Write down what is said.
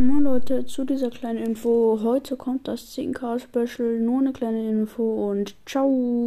Moin Leute, zu dieser kleinen Info. Heute kommt das 10k Special. Nur eine kleine Info und ciao.